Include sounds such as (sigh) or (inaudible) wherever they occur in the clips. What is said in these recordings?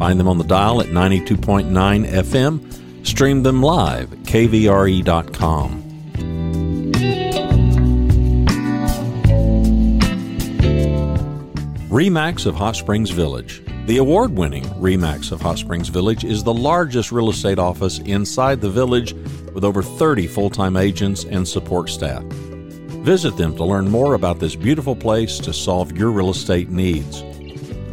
Find them on the dial at 92.9 FM. Stream them live at kvre.com. REMAX of Hot Springs Village. The award winning REMAX of Hot Springs Village is the largest real estate office inside the village with over 30 full time agents and support staff. Visit them to learn more about this beautiful place to solve your real estate needs.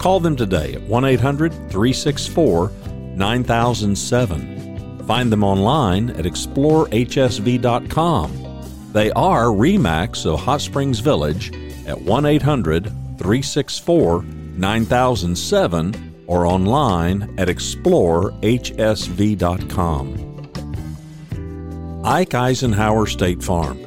Call them today at 1 800 364 9007. Find them online at explorehsv.com. They are REMAX of Hot Springs Village at 1 800 364 9007 or online at explorehsv.com. Ike Eisenhower State Farm.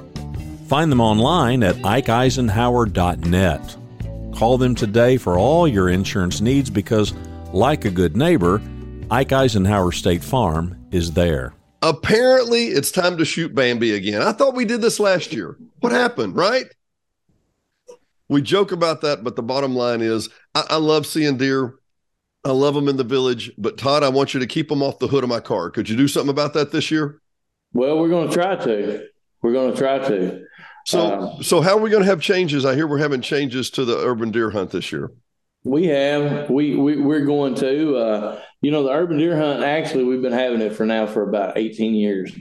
Find them online at ikeeisenhower.net. Call them today for all your insurance needs because, like a good neighbor, Ike Eisenhower State Farm is there. Apparently, it's time to shoot Bambi again. I thought we did this last year. What happened, right? We joke about that, but the bottom line is I, I love seeing deer. I love them in the village. But Todd, I want you to keep them off the hood of my car. Could you do something about that this year? Well, we're going to try to. We're going to try to. So, um, so how are we going to have changes? I hear we're having changes to the urban deer hunt this year. We have. We, we we're going to. Uh, you know, the urban deer hunt. Actually, we've been having it for now for about eighteen years,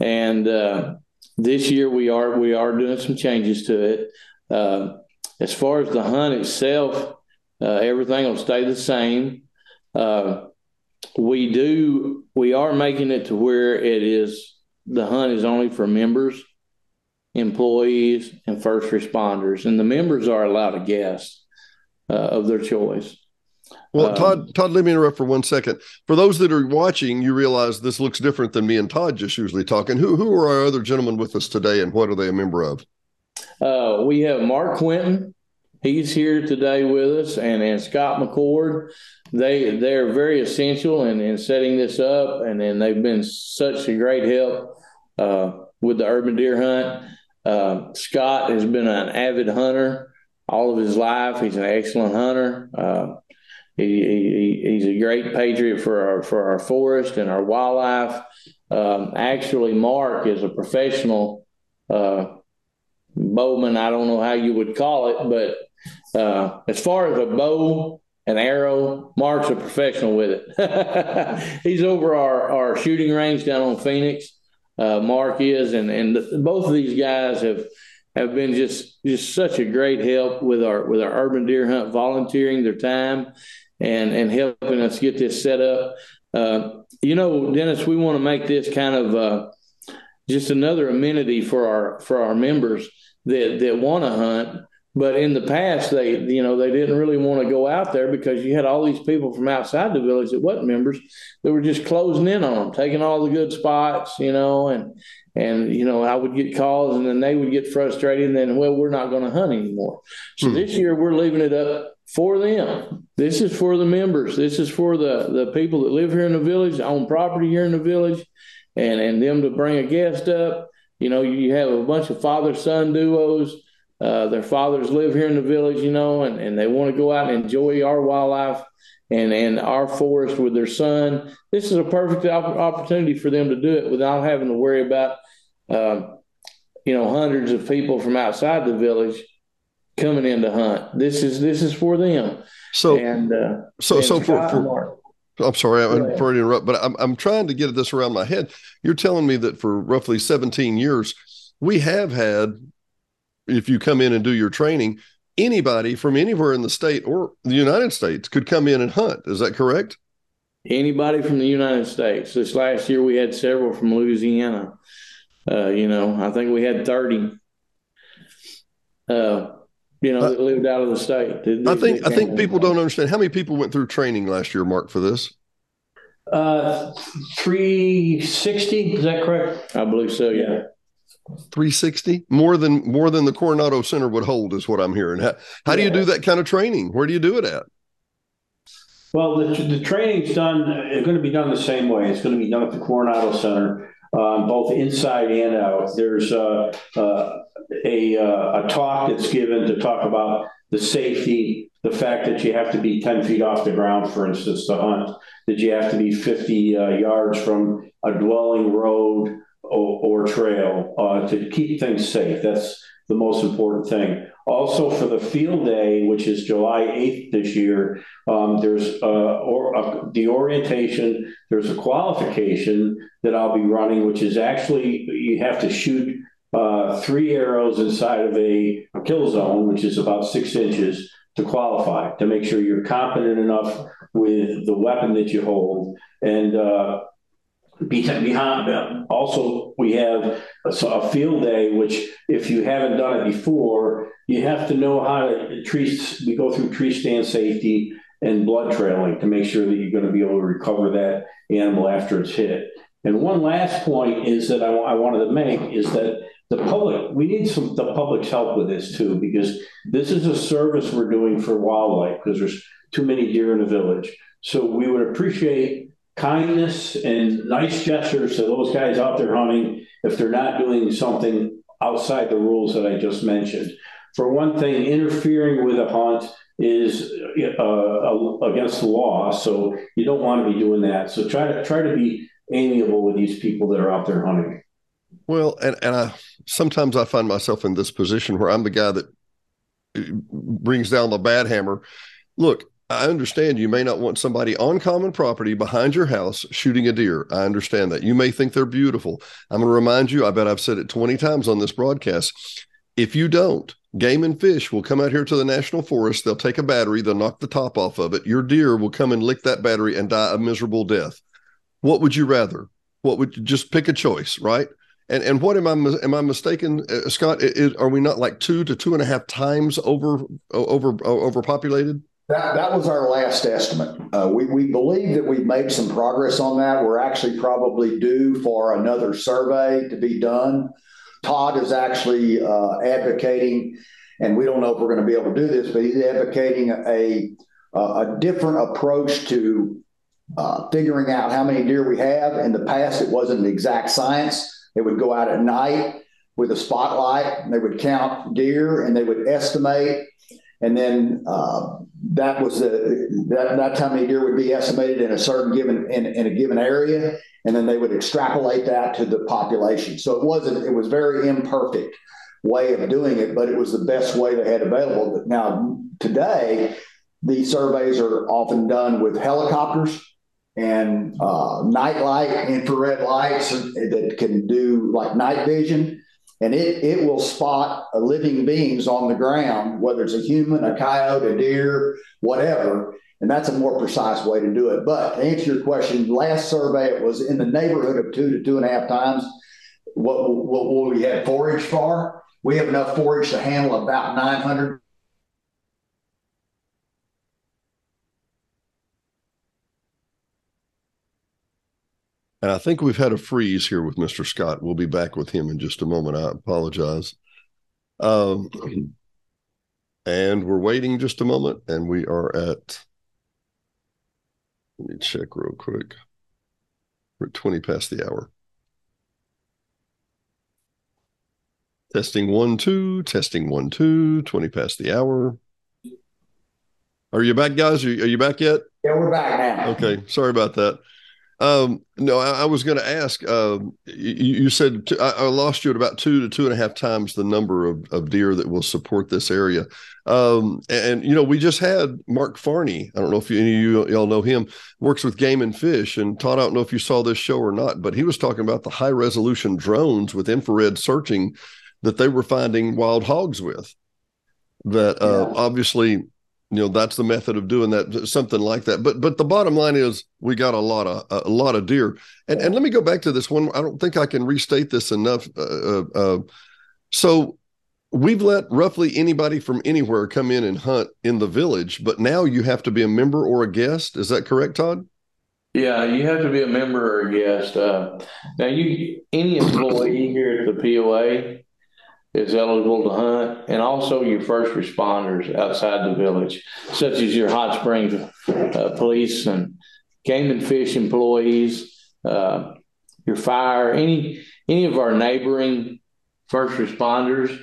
and uh, this year we are we are doing some changes to it. Uh, as far as the hunt itself, uh, everything will stay the same. Uh, we do. We are making it to where it is. The hunt is only for members employees, and first responders. And the members are allowed a guest uh, of their choice. Well, um, Todd, Todd, let me interrupt for one second. For those that are watching, you realize this looks different than me and Todd just usually talking. Who who are our other gentlemen with us today, and what are they a member of? Uh, we have Mark Quinton. He's here today with us, and, and Scott McCord. They they're very essential in, in setting this up, and, and they've been such a great help uh, with the urban deer hunt. Uh, Scott has been an avid hunter all of his life. He's an excellent hunter. Uh, he, he, he's a great patriot for our for our forest and our wildlife. Um, actually, Mark is a professional uh, bowman. I don't know how you would call it, but uh, as far as a bow, an arrow, Mark's a professional with it. (laughs) he's over our, our shooting range down on Phoenix uh, Mark is, and and both of these guys have have been just just such a great help with our with our urban deer hunt, volunteering their time, and and helping us get this set up. Uh, you know, Dennis, we want to make this kind of uh, just another amenity for our for our members that that want to hunt but in the past, they you know they didn't really want to go out there because you had all these people from outside the village that wasn't members that were just closing in on them, taking all the good spots, you know, and and you know I would get calls and then they would get frustrated and then well we're not going to hunt anymore. So hmm. this year we're leaving it up for them. This is for the members. This is for the the people that live here in the village, own property here in the village, and and them to bring a guest up. You know, you have a bunch of father son duos uh, their fathers live here in the village, you know, and, and they want to go out and enjoy our wildlife and, and our forest with their son. This is a perfect opportunity for them to do it without having to worry about, uh, you know, hundreds of people from outside the village coming in to hunt. This is this is for them. So and uh, so and so for, for I'm sorry, I'm sorry to interrupt, but I'm I'm trying to get this around my head. You're telling me that for roughly 17 years, we have had, if you come in and do your training, anybody from anywhere in the state or the United States could come in and hunt. Is that correct? Anybody from the United States. This last year, we had several from Louisiana. Uh, you know, I think we had 30. Uh, you know, that lived out of the state. They, I think I think people don't understand how many people went through training last year, Mark, for this. Uh, three sixty. Is that correct? I believe so. Yeah. 360 more than more than the coronado center would hold is what i'm hearing. How, how do you do that kind of training? Where do you do it at? Well the, the training's done it's going to be done the same way. It's going to be done at the coronado center um, both inside and out. There's uh, uh, a, uh, a talk that's given to talk about the safety the fact that you have to be 10 feet off the ground for instance to hunt that you have to be 50 uh, yards from a dwelling road or, or trail uh, to keep things safe. That's the most important thing. Also, for the field day, which is July 8th this year, um, there's uh, or, uh, the orientation, there's a qualification that I'll be running, which is actually you have to shoot uh, three arrows inside of a, kill zone, which is about six inches to qualify, to make sure you're competent enough with the weapon that you hold. And uh, behind them. Also, we have a, a, field day, which if you haven't done it before, you have to know how to tree. We go through tree stand safety and blood trailing to make sure that you're going to be able to recover that animal after it's hit. And one last point is that I, I wanted to make is that the public we need some the public's help with this too because this is a service we're doing for wildlife because there's too many deer in the village. So we would appreciate kindness and nice gestures to those guys out there hunting if they're not doing something outside the rules that I just mentioned. For one thing, interfering with a hunt is uh, against the law, so you don't want to be doing that. So try to try to be amiable with these people that are out there hunting. Well, and and I sometimes I find myself in this position where I'm the guy that uh, brings down the bad hammer. Look, I understand you may not want somebody on common property behind your house shooting a deer. I understand that. You may think they're beautiful. I'm going to remind you, I bet I've said it 20 times on this broadcast. If you don't, game and fish will come out here to the national forest. They'll take a battery, they'll knock the top off of it. Your deer will come and lick that battery and die a miserable death. What would you rather? What would you just pick a choice, right? And and what am I am I mistaken, uh, Scott? Are we not like two to two and a half times over over overpopulated? That, that was our last estimate. Uh, we, we believe that we've made some progress on that. We're actually probably due for another survey to be done. Todd is actually uh, advocating, and we don't know if we're going to be able to do this, but he's advocating a, a different approach to uh, figuring out how many deer we have. In the past, it wasn't an exact science. They would go out at night with a spotlight, and they would count deer, and they would estimate and then uh, that was the that, that's how many deer would be estimated in a certain given in, in a given area, and then they would extrapolate that to the population. So it wasn't it was very imperfect way of doing it, but it was the best way they had available. Now today, these surveys are often done with helicopters and uh, night light infrared lights that can do like night vision and it, it will spot living beings on the ground, whether it's a human, a coyote, a deer, whatever. And that's a more precise way to do it. But to answer your question, last survey it was in the neighborhood of two to two and a half times what, what, what we had forage for. We have enough forage to handle about 900 And I think we've had a freeze here with Mr. Scott. We'll be back with him in just a moment. I apologize. Um, and we're waiting just a moment, and we are at, let me check real quick. We're at 20 past the hour. Testing one, two, testing one, two, 20 past the hour. Are you back, guys? Are you, are you back yet? Yeah, we're back now. Okay. Sorry about that. Um, no, I, I was going to ask. Uh, you, you, said t- I, I lost you at about two to two and a half times the number of, of deer that will support this area. Um, and, you know, we just had Mark Farney. I don't know if you, any of you y'all know him. Works with Game and Fish. And Todd, I don't know if you saw this show or not, but he was talking about the high resolution drones with infrared searching that they were finding wild hogs with. That uh, yeah. obviously you know that's the method of doing that something like that. But but the bottom line is we got a lot of a lot of deer. And and let me go back to this one. I don't think i can restate this enough uh, uh, uh, so we've let roughly anybody from anywhere come in and hunt in the village but now you have to be a member or a guest. Is that correct todd? Yeah you have to be a member or a guest. Uh, now you any employee here at the poa is eligible to hunt, and also your first responders outside the village, such as your hot springs uh, police and game and fish employees, uh, your fire, any any of our neighboring first responders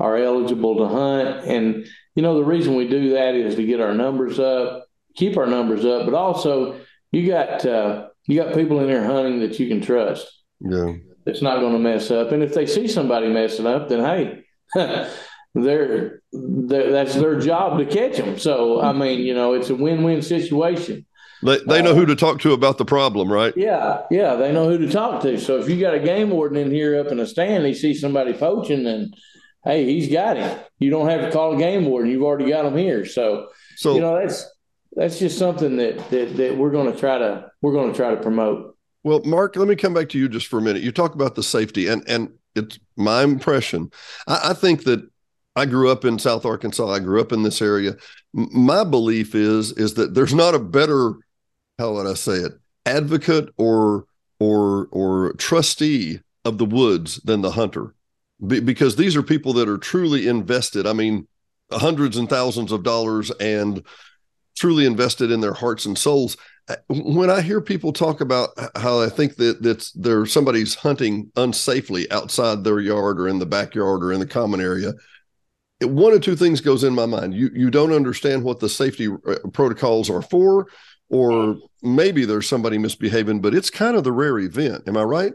are eligible to hunt. And you know the reason we do that is to get our numbers up, keep our numbers up, but also you got uh, you got people in there hunting that you can trust. Yeah that's not going to mess up. And if they see somebody messing up, then hey, (laughs) they're, they're, that's their job to catch them. So I mean, you know, it's a win-win situation. They they know uh, who to talk to about the problem, right? Yeah, yeah, they know who to talk to. So if you got a game warden in here up in a stand, he sees somebody poaching, then hey, he's got him. You don't have to call a game warden; you've already got him here. So, so you know that's that's just something that that, that we're going to try to we're going to try to promote. Well, Mark, let me come back to you just for a minute. You talk about the safety, and and it's my impression. I, I think that I grew up in South Arkansas. I grew up in this area. My belief is is that there's not a better, how would I say it, advocate or or or trustee of the woods than the hunter, Be, because these are people that are truly invested. I mean, hundreds and thousands of dollars and truly invested in their hearts and souls when I hear people talk about how I think that that's there somebody's hunting unsafely outside their yard or in the backyard or in the common area, one or two things goes in my mind. You you don't understand what the safety uh, protocols are for, or maybe there's somebody misbehaving, but it's kind of the rare event. Am I right?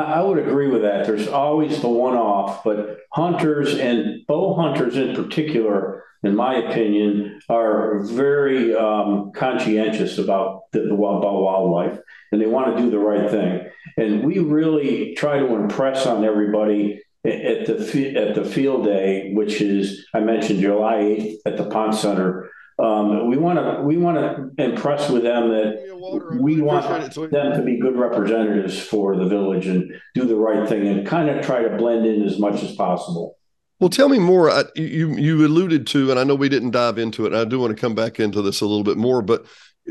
I, would agree with that. There's always the one off, but hunters and bow hunters in particular in my opinion, are very um, conscientious about the, the about wildlife, and they want to do the right thing. And we really try to impress on everybody at the at the field day, which is I mentioned July 8th at the Ponce Center. Um, we want to we want to impress with them that we want them to be good representatives for the village and do the right thing and kind of try to blend in as much as possible. Well, tell me more. I, you you alluded to, and I know we didn't dive into it. I do want to come back into this a little bit more, but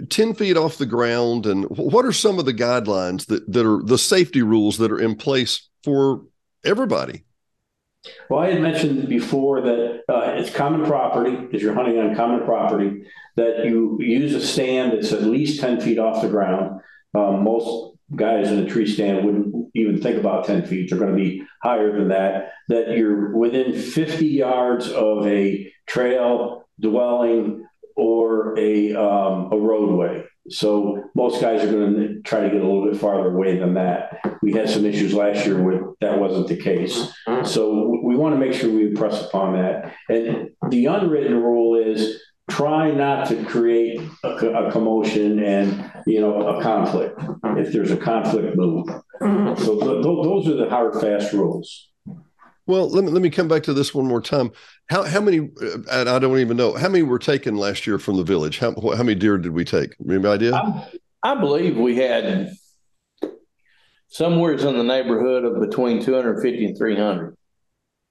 ten feet off the ground, and what are some of the guidelines that that are the safety rules that are in place for everybody? Well, I had mentioned before that uh, it's common property because you're hunting on common property. That you use a stand that's at least ten feet off the ground. Um, most guys in a tree stand wouldn't even think about 10 feet. They're going to be higher than that. That you're within 50 yards of a trail, dwelling, or a, um, a roadway. So most guys are going to try to get a little bit farther away than that. We had some issues last year where that wasn't the case. So we want to make sure we impress upon that. And the unwritten rule is try not to create a, a, commotion and you know a conflict if there's a conflict move mm-hmm. so th- th- those are the hard fast rules. Well let me let me come back to this one more time. How how many uh, and i don't even know how many were taken last year from the village? How, how many deer did we take? Any idea? I, I believe we had somewhere in the neighborhood of between 250 and 300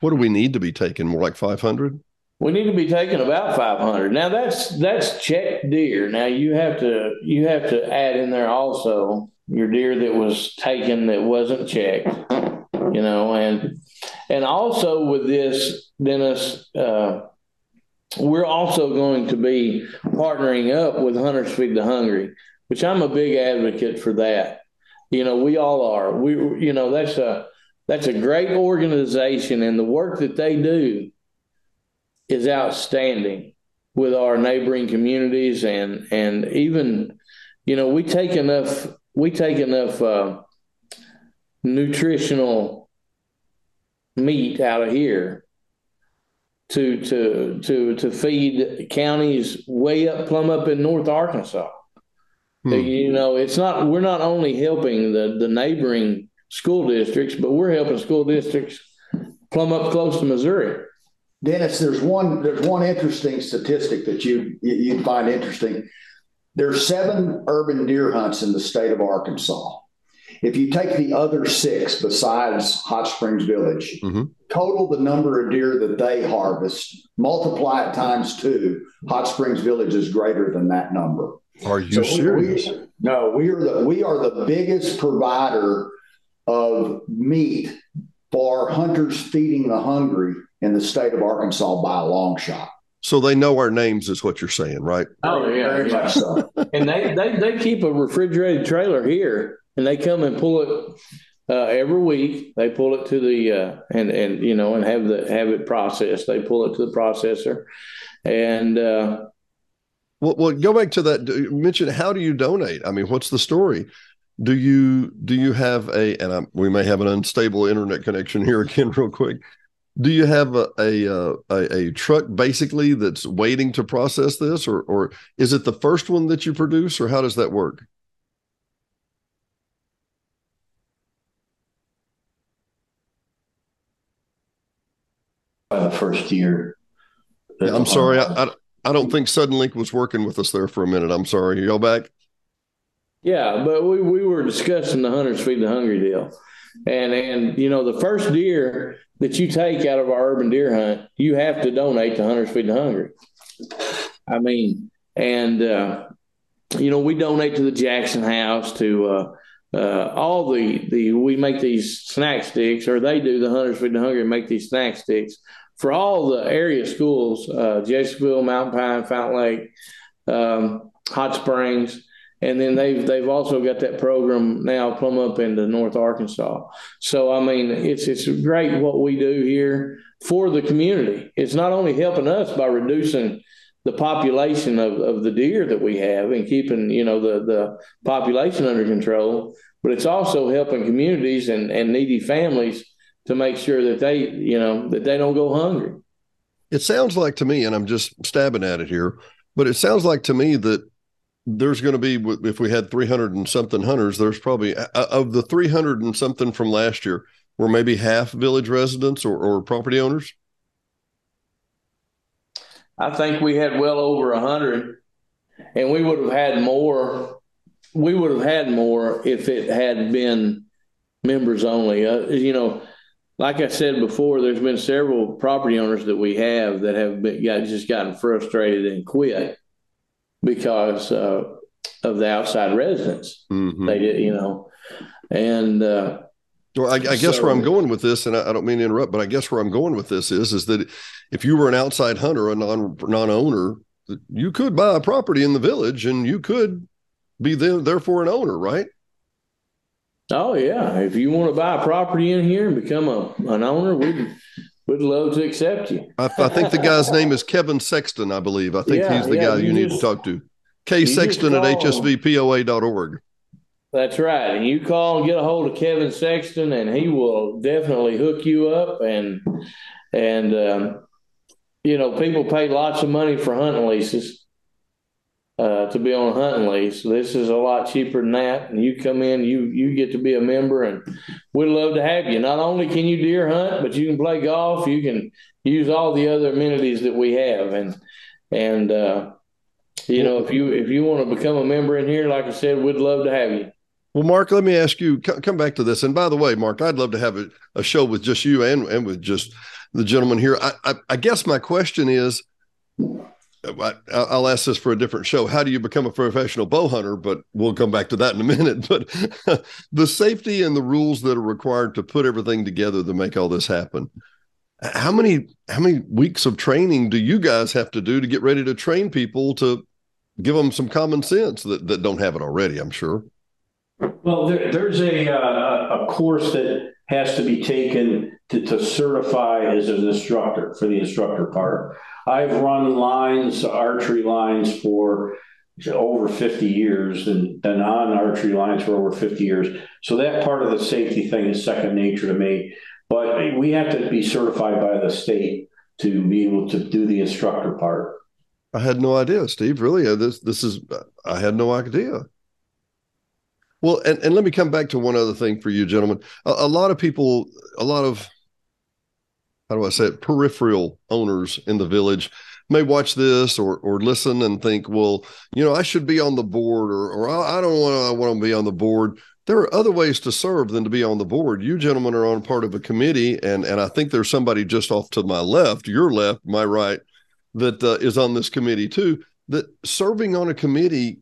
what do we need to be taking? more like 500 we need to be taking about 500. Now that's that's checked deer. Now you have to you have to add in there also your deer that was taken that wasn't checked. You know, and and also with this, Dennis, uh, we're also going to be partnering up with Hunters Feed the Hungry, which I'm a big advocate for that. You know, we all are. We you know that's a that's a great organization, and the work that they do is outstanding with our neighboring communities and and even you know we take enough we take enough uh, nutritional meat out of here to to to to feed counties way up plumb up in North Arkansas. Hmm. You know, it's not we're not only helping the the neighboring school districts, but we're helping school districts plumb up close to Missouri. Dennis, there's one there's one interesting statistic that you you'd find interesting. There's seven urban deer hunts in the state of Arkansas. If you take the other six besides Hot Springs Village, mm-hmm. total the number of deer that they harvest, multiply it times two, Hot Springs Village is greater than that number. Are you so serious? We, no, we are the we are the biggest provider of meat for hunters feeding the hungry in the state of Arkansas by a long shot. So they know our names, is what you're saying, right? Oh yeah, very much so. (laughs) and they, they they keep a refrigerated trailer here and they come and pull it uh, every week. They pull it to the uh, and and you know and have the have it processed. They pull it to the processor, and uh, well, well, go back to that. You mentioned how do you donate? I mean, what's the story? Do you do you have a and I'm, we may have an unstable internet connection here again, real quick. Do you have a a, uh, a a truck basically that's waiting to process this, or or is it the first one that you produce, or how does that work? the first year. Yeah, I'm sorry. I, I, I don't think Suddenlink was working with us there for a minute. I'm sorry. Y'all back? Yeah, but we, we were discussing the hunters feed the hungry deal. And and you know, the first deer that you take out of our urban deer hunt, you have to donate to Hunters Feed the Hungry. I mean, and uh, you know, we donate to the Jackson House to uh, uh, all the the we make these snack sticks, or they do the Hunters Feed the Hungry make these snack sticks for all the area schools, uh, Mountain Pine, Fountain Lake, um, Hot Springs, and then they've they've also got that program now plumb up into North Arkansas. So I mean, it's it's great what we do here for the community. It's not only helping us by reducing the population of, of the deer that we have and keeping you know the the population under control, but it's also helping communities and, and needy families to make sure that they, you know, that they don't go hungry. It sounds like to me, and I'm just stabbing at it here, but it sounds like to me that there's going to be, if we had 300 and something hunters, there's probably of the 300 and something from last year, were maybe half village residents or, or property owners. I think we had well over a hundred, and we would have had more. We would have had more if it had been members only. Uh, you know, like I said before, there's been several property owners that we have that have been, got, just gotten frustrated and quit because uh, of the outside residents. Mm-hmm. They did, you know, and uh, well, I, I guess so, where I'm going with this, and I, I, don't mean to interrupt, but I guess where I'm going with this is, is that if you were an outside hunter, a non non owner, you could buy a property in the village, and you could be there, therefore an owner, right? Oh yeah, if you want to buy a property in here and become a an owner, we'd we'd love to accept you. I, I think the guy's name is Kevin Sexton, I believe. I think yeah, he's the yeah, guy you, you need just, to talk to. K Sexton at hsvpoa.org. That's right, and you call and get a hold of Kevin Sexton, and he will definitely hook you up. And and um, you know, people pay lots of money for hunting leases uh, to be on a hunting lease. This is a lot cheaper than that. And you come in, you you get to be a member, and we'd love to have you. Not only can you deer hunt, but you can play golf. You can use all the other amenities that we have, and and uh, you know if you if you want to become a member in here, like I said, we'd love to have you. Well, Mark, let me ask you. Come back to this. And by the way, Mark, I'd love to have a, a show with just you and and with just the gentleman here. I, I, I guess my question is I'll ask this for a different show. How do you become a professional bow hunter? But we'll come back to that in a minute. (laughs) But (laughs) the safety and the rules that are required to put everything together to make all this happen. How many how many weeks of training do you guys have to do to get ready to train people to give them some common sense that, that don't have it already? I'm sure. Well, there, there's a uh, a course that has to be taken to, to certify as an instructor for the instructor part. I've run lines, archery lines for over 50 years and the non-archery lines for over 50 years. So that part of the safety thing is second nature to me. But we have to be certified by the state to be able to do the instructor part. I had no idea, Steve. Really, uh, this this is I had no idea. Well, and, and let me come back to one other thing for you, gentlemen. A, a lot of people, a lot of how do I say it, peripheral owners in the village may watch this or or listen and think, well, you know, I should be on the board, or or I, don't want to want to be on the board. There are other ways to serve than to be on the board. You gentlemen are on part of a committee, and and I think there's somebody just off to my left, your left, my right, that uh, is on this committee too. That serving on a committee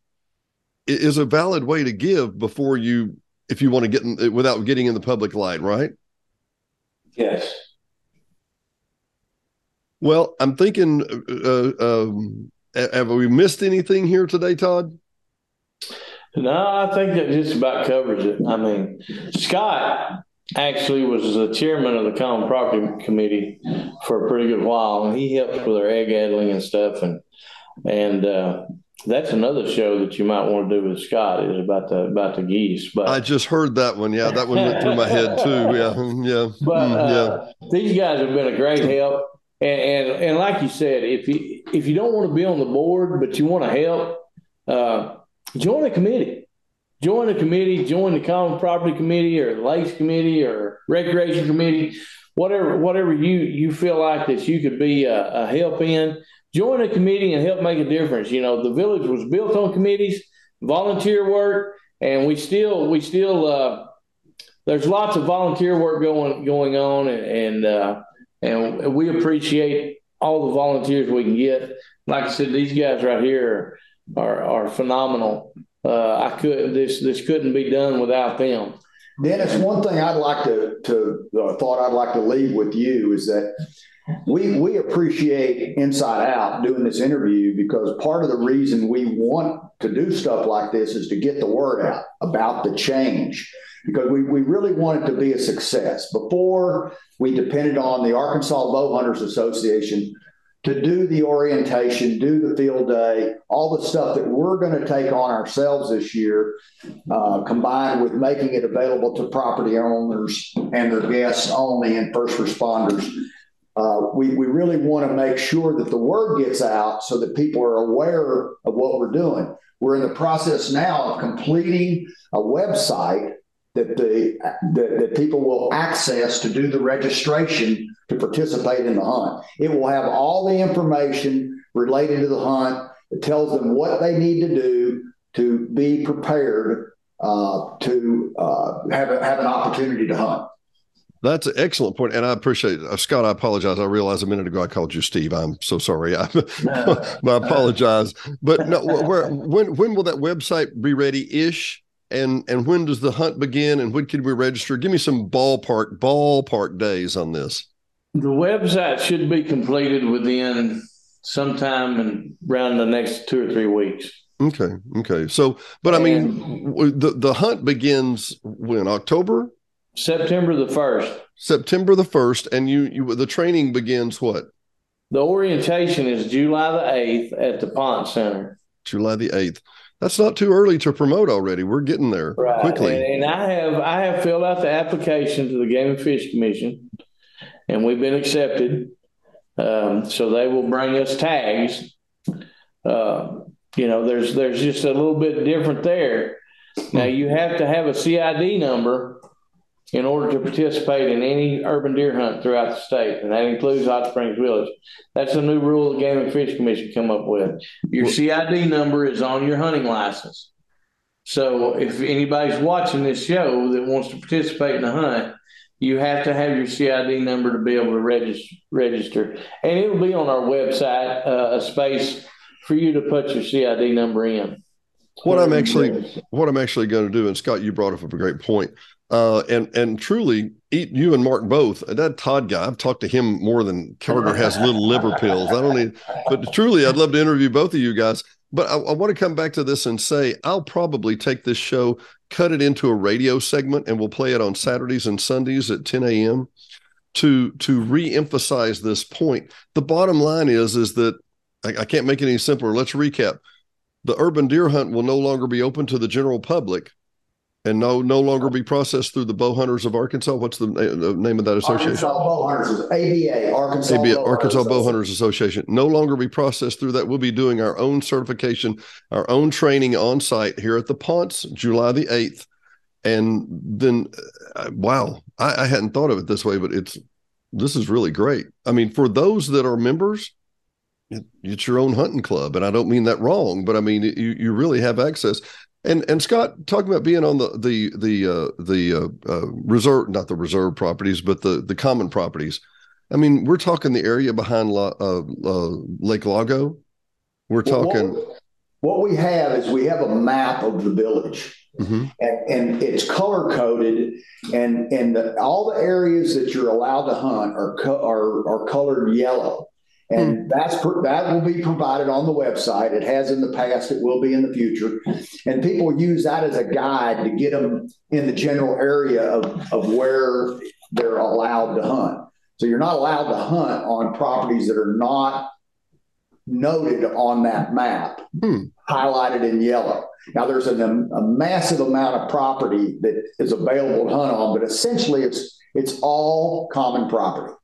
is a valid way to give before you, if you want to get in, without getting in the public light, right? Yes. Well, I'm thinking, uh, um, have we missed anything here today, Todd? No, I think that just about covers it. I mean, Scott actually was the chairman of the Common Property Committee for a pretty good while, and he helped with our egg addling and stuff. And and uh, that's another show that you might want to do with Scott is about the about the geese. But I just heard that one. Yeah, that one went through my head too. Yeah, yeah. But mm, uh, yeah. these guys have been a great help. And, and, and like you said, if you if you don't want to be on the board but you want to help, uh, join a committee. Join a committee. Join the Common Property Committee or the Lakes Committee or Recreation Committee, whatever whatever you you feel like that you could be a, a help in. Join a committee and help make a difference. You know, the village was built on committees, volunteer work, and we still we still uh, there's lots of volunteer work going going on, and, and uh, and we appreciate all the volunteers we can get. Like I said, these guys right here are are phenomenal. Uh, I could this this couldn't be done without them. Dennis, one thing I'd like to to uh, thought I'd like to leave with you is that we we appreciate Inside Out doing this interview because part of the reason we want to do stuff like this is to get the word out about the change because we, we really want it to be a success. Before we depended on the Arkansas Bow Hunters Association to do the orientation, do the field day, all the stuff that we're going to take on ourselves this year, uh, combined with making it available to property owners and their guests only and first responders. Uh, we, we really want to make sure that the word gets out so that people are aware of what we're doing. We're in the process now of completing a website that the that, that people will access to do the registration to participate in the hunt. It will have all the information related to the hunt. It tells them what they need to do to be prepared uh, to uh, have a, have an opportunity to hunt. That's an excellent point, and I appreciate. Uh, Scott. I apologize. I realized a minute ago I called you Steve. I'm so sorry. (laughs) I, I apologize. But no, where when when will that website be ready? Ish and and when does the hunt begin and when can we register? Give me some ballpark ballpark days on this. The website should be completed within sometime in around the next two or three weeks. Okay okay. So but i mean the the hunt begins when october? September the 1st september the 1st and you you the training begins what? The orientation is july the 8th at the Ponce center. July the 8th that's not too early to promote already. We're getting there right. quickly. And, and, I have I have filled out the application to the Game and Fish Commission, and we've been accepted. Um, so they will bring us tags. Uh, you know, there's there's just a little bit different there. Now you have to have a CID number in order to participate in any urban deer hunt throughout the state, and that includes Hot Springs Village. That's a new rule the Game and Fish Commission come up with. Your CID number is on your hunting license. So if anybody's watching this show that wants to participate in the hunt, you have to have your CID number to be able to register. Register, and it'll be on our website uh, a space for you to put your CID number in. What I'm actually, what I'm actually going to do, and Scott, you brought up a great point. Uh, and and truly, eat you and Mark both. That Todd guy, I've talked to him more than Carter has little liver pills. I don't need, but truly, I'd love to interview both of you guys. But I, I want to come back to this and say I'll probably take this show, cut it into a radio segment, and we'll play it on Saturdays and Sundays at 10 a.m. to to re-emphasize this point. The bottom line is is that I, I can't make it any simpler. Let's recap the urban deer hunt will no longer be open to the general public and no no longer be processed through the bow hunters of Arkansas. What's the, the name of that association? Arkansas Bow Hunters ABA, Arkansas, ABA, Bow Arkansas Hunters Bow Hunters Association. No longer be processed through that. We'll be doing our own certification, our own training on site here at the Ponce, July the eighth. And then, uh, wow, I, I hadn't thought of it this way, but it's this is really great. I mean, for those that are members, it, it's your own hunting club, and I don't mean that wrong, but I mean you you really have access. And and Scott, talking about being on the the the uh, the uh, uh, reserve, not the reserve properties, but the the common properties. I mean, we're talking the area behind La, uh, uh, Lake Lago. We're Well, talking. What, what we have is we have a map of the village. Mhm. And, and it's color coded, and and the, all the areas that you're allowed to hunt are co- are are colored yellow, and that's that will be provided on the website. It has in the past, it will be in the future, and people use that as a guide to get them in the general area of of where they're allowed to hunt. So you're not allowed to hunt on properties that are not noted on that map, Hmm. highlighted in yellow. Now, there's an, a massive amount of property that is available to hunt on, but essentially, it's it's all common property.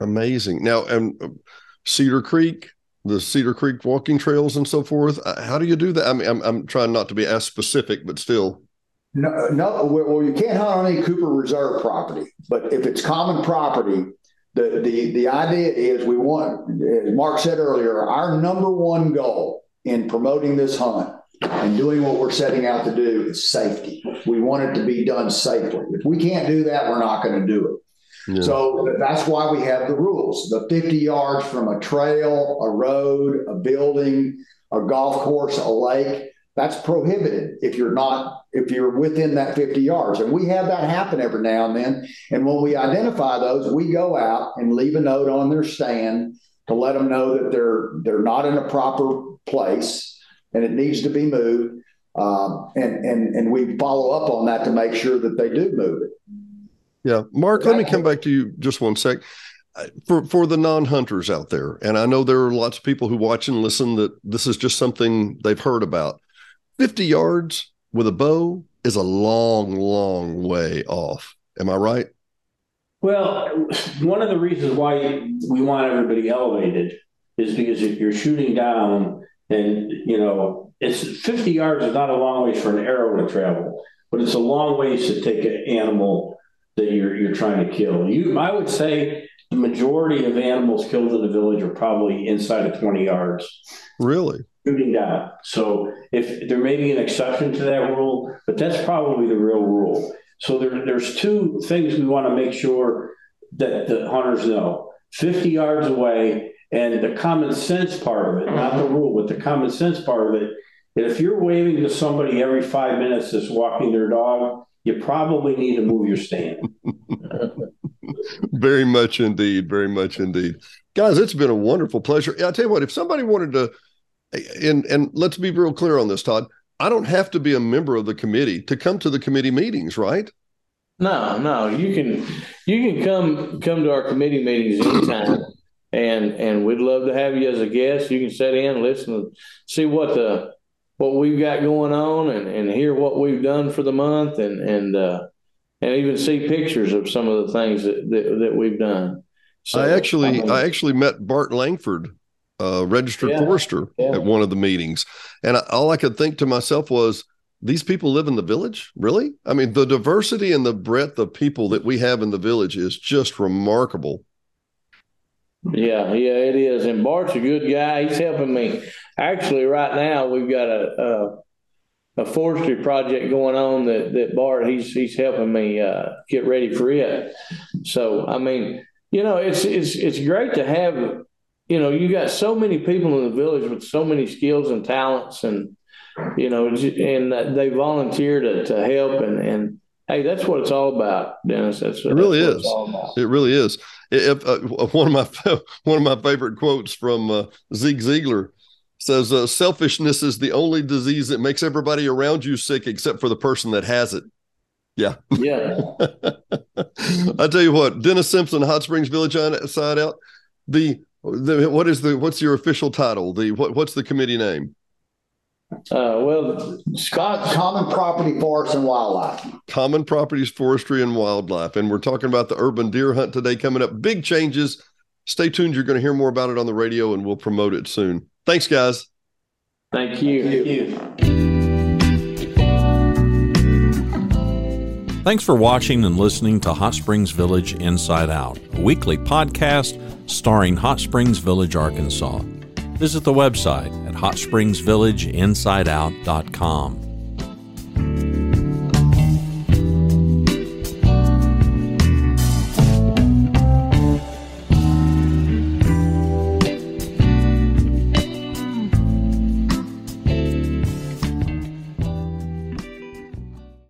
Amazing. Now, and uh, Cedar Creek, the Cedar Creek walking trails and so forth. uh, How do you do that? I mean, I'm I'm trying not to be as specific, but still. No, no, well, you can't hunt on any Cooper Reserve property, but if it's common property, the the the idea is we want, as Mark said earlier, our number one goal in promoting this hunt and doing what we're setting out to do is safety. We want it to be done safely. If we can't do that, we're not going to do it. So that's why we have the rules. The 50 yards from a trail, a road, a building, a golf course, a lake, that's prohibited if you're not if you're within that 50 yards. And we have that happen every now and then. And when we identify those, we go out and leave a note on their stand to let them know that they're they're not in a proper place and it needs to be moved. Um, and and and we follow up on that to make sure that they do move it. Yeah, Mark, let me come back to you just one sec. Uh, For for the non-hunters out there, and I know there are lots of people who watch and listen that this is just something they've heard about. 50 yards with a bow is a long, long way off. Am I right? Well, one of the reasons why we want everybody elevated is because if you're shooting down and, you know, it's 50 yards is not a long ways for an arrow to travel, but it's a long ways to take an animal that you're, you're trying to kill. You, I would say the majority of animals killed in the village are probably inside of 20 yards Really? shooting down. So if there may be an exception to that rule, but that's probably the real rule. So there, there's two things we want to make sure that the hunters know: 50 yards away, and the common sense part of it, not the rule, but the common sense part of it. That if you're waving to somebody every five minutes that's walking their dog, you probably need to move your stand. Very much indeed. Very much indeed. Guys, it's been a wonderful pleasure. Yeah, I tell you what, if somebody wanted to, and and let's be real clear on this, Todd. I don't have to be a member of the committee to come to the committee meetings, right? No, no, you can you can come come to our committee meetings anytime, and and we'd love to have you as a guest. You can sit in, listen, and see what the what we've got going on, and and hear what we've done for the month, and and uh, and even see pictures of some of the things that that, that we've done. So, I actually mean, I actually met Bart Langford, uh, registered Yeah, forester, yeah. at one of the meetings, and I, all I could think to myself was, these people live in the village, really? I mean, the diversity and the breadth of people that we have in the village is just remarkable. Yeah, yeah, it is. And Bart's a good guy. He's helping me. Actually, right now we've got a a, a forestry project going on that that Bart he's he's helping me uh, get ready for it. So I mean, you know, it's it's it's great to have. You know, you got so many people in the village with so many skills and talents, and you know, and they volunteer to to help and and. Hey, that's what it's all about, Dennis. That's, It really that's is. It's all about. It really is. If uh, one of my (laughs) one of my favorite quotes from uh, Zig Ziglar says, uh, "Selfishness is the only disease that makes everybody around you sick, except for the person that has it." Yeah. Yeah. (laughs) I tell you what, Dennis Simpson, Hot Springs Village Inside Out. The the what is the what's your official title? The what what's the committee name? Uh, well, Scott, Common property, forest, and wildlife. Common properties, forestry, and wildlife. And we're talking about the urban deer hunt today coming up. Big changes. Stay tuned. You're going to hear more about it on the radio, and we'll promote it soon. Thanks, guys. thank you. Thank you. Thanks for watching and listening to Hot Springs Village Inside Out, a weekly podcast starring Hot Springs Village, Arkansas visit the website at hotspringsvillageinsideout.com.